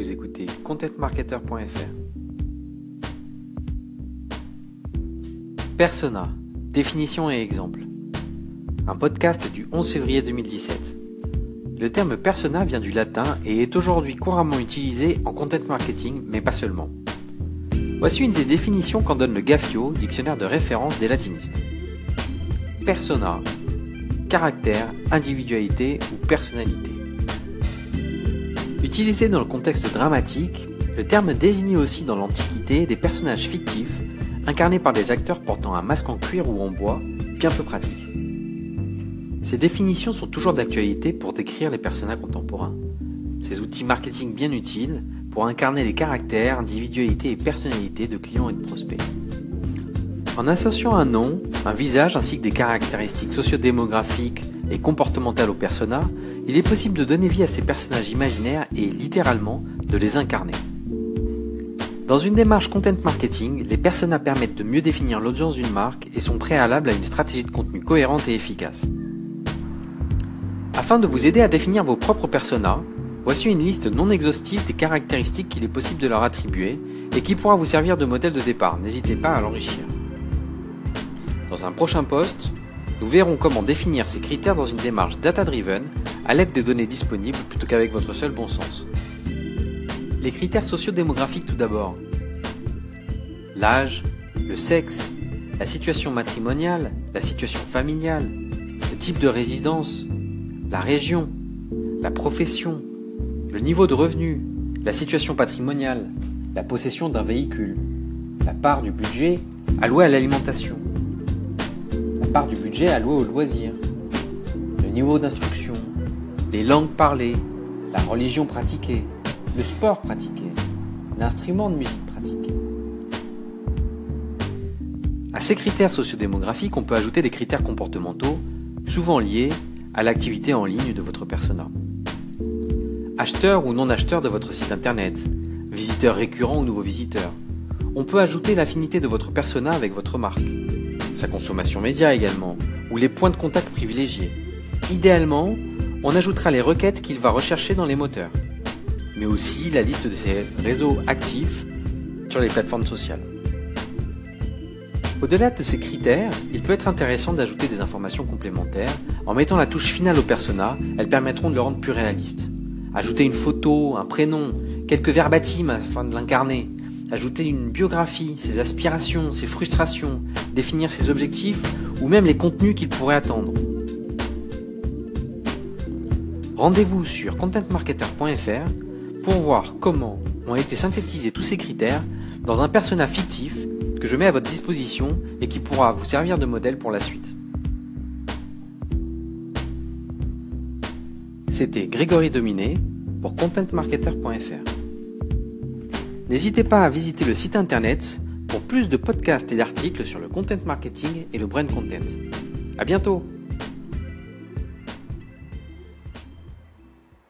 Vous écoutez contentmarketer.fr. Persona, définition et exemple. Un podcast du 11 février 2017. Le terme persona vient du latin et est aujourd'hui couramment utilisé en content marketing, mais pas seulement. Voici une des définitions qu'en donne le Gaffio, dictionnaire de référence des latinistes. Persona, caractère, individualité ou personnalité. Utilisé dans le contexte dramatique, le terme désignait aussi dans l'Antiquité des personnages fictifs incarnés par des acteurs portant un masque en cuir ou en bois, bien peu pratique. Ces définitions sont toujours d'actualité pour décrire les personnages contemporains. Ces outils marketing bien utiles pour incarner les caractères, individualités et personnalités de clients et de prospects. En associant un nom, un visage ainsi que des caractéristiques sociodémographiques et comportementales aux personas, il est possible de donner vie à ces personnages imaginaires et littéralement de les incarner. Dans une démarche content marketing, les personas permettent de mieux définir l'audience d'une marque et sont préalables à une stratégie de contenu cohérente et efficace. Afin de vous aider à définir vos propres personas, voici une liste non exhaustive des caractéristiques qu'il est possible de leur attribuer et qui pourra vous servir de modèle de départ. N'hésitez pas à l'enrichir. Dans un prochain post, nous verrons comment définir ces critères dans une démarche data-driven à l'aide des données disponibles plutôt qu'avec votre seul bon sens. Les critères sociodémographiques tout d'abord. L'âge, le sexe, la situation matrimoniale, la situation familiale, le type de résidence, la région, la profession, le niveau de revenu, la situation patrimoniale, la possession d'un véhicule, la part du budget alloué à l'alimentation, part du budget alloué aux loisirs, le niveau d'instruction, les langues parlées, la religion pratiquée, le sport pratiqué, l'instrument de musique pratiqué. À ces critères sociodémographiques, on peut ajouter des critères comportementaux, souvent liés à l'activité en ligne de votre persona. Acheteur ou non acheteur de votre site internet, visiteur récurrent ou nouveau visiteur. On peut ajouter l'affinité de votre persona avec votre marque sa consommation média également, ou les points de contact privilégiés. Idéalement, on ajoutera les requêtes qu'il va rechercher dans les moteurs, mais aussi la liste de ses réseaux actifs sur les plateformes sociales. Au-delà de ces critères, il peut être intéressant d'ajouter des informations complémentaires. En mettant la touche finale au persona, elles permettront de le rendre plus réaliste. Ajouter une photo, un prénom, quelques verbatims afin de l'incarner, ajouter une biographie, ses aspirations, ses frustrations, définir ses objectifs ou même les contenus qu'il pourrait attendre. Rendez-vous sur contentmarketer.fr pour voir comment ont été synthétisés tous ces critères dans un persona fictif que je mets à votre disposition et qui pourra vous servir de modèle pour la suite. C'était Grégory Dominé pour contentmarketer.fr. N'hésitez pas à visiter le site internet pour plus de podcasts et d'articles sur le content marketing et le brand content. À bientôt!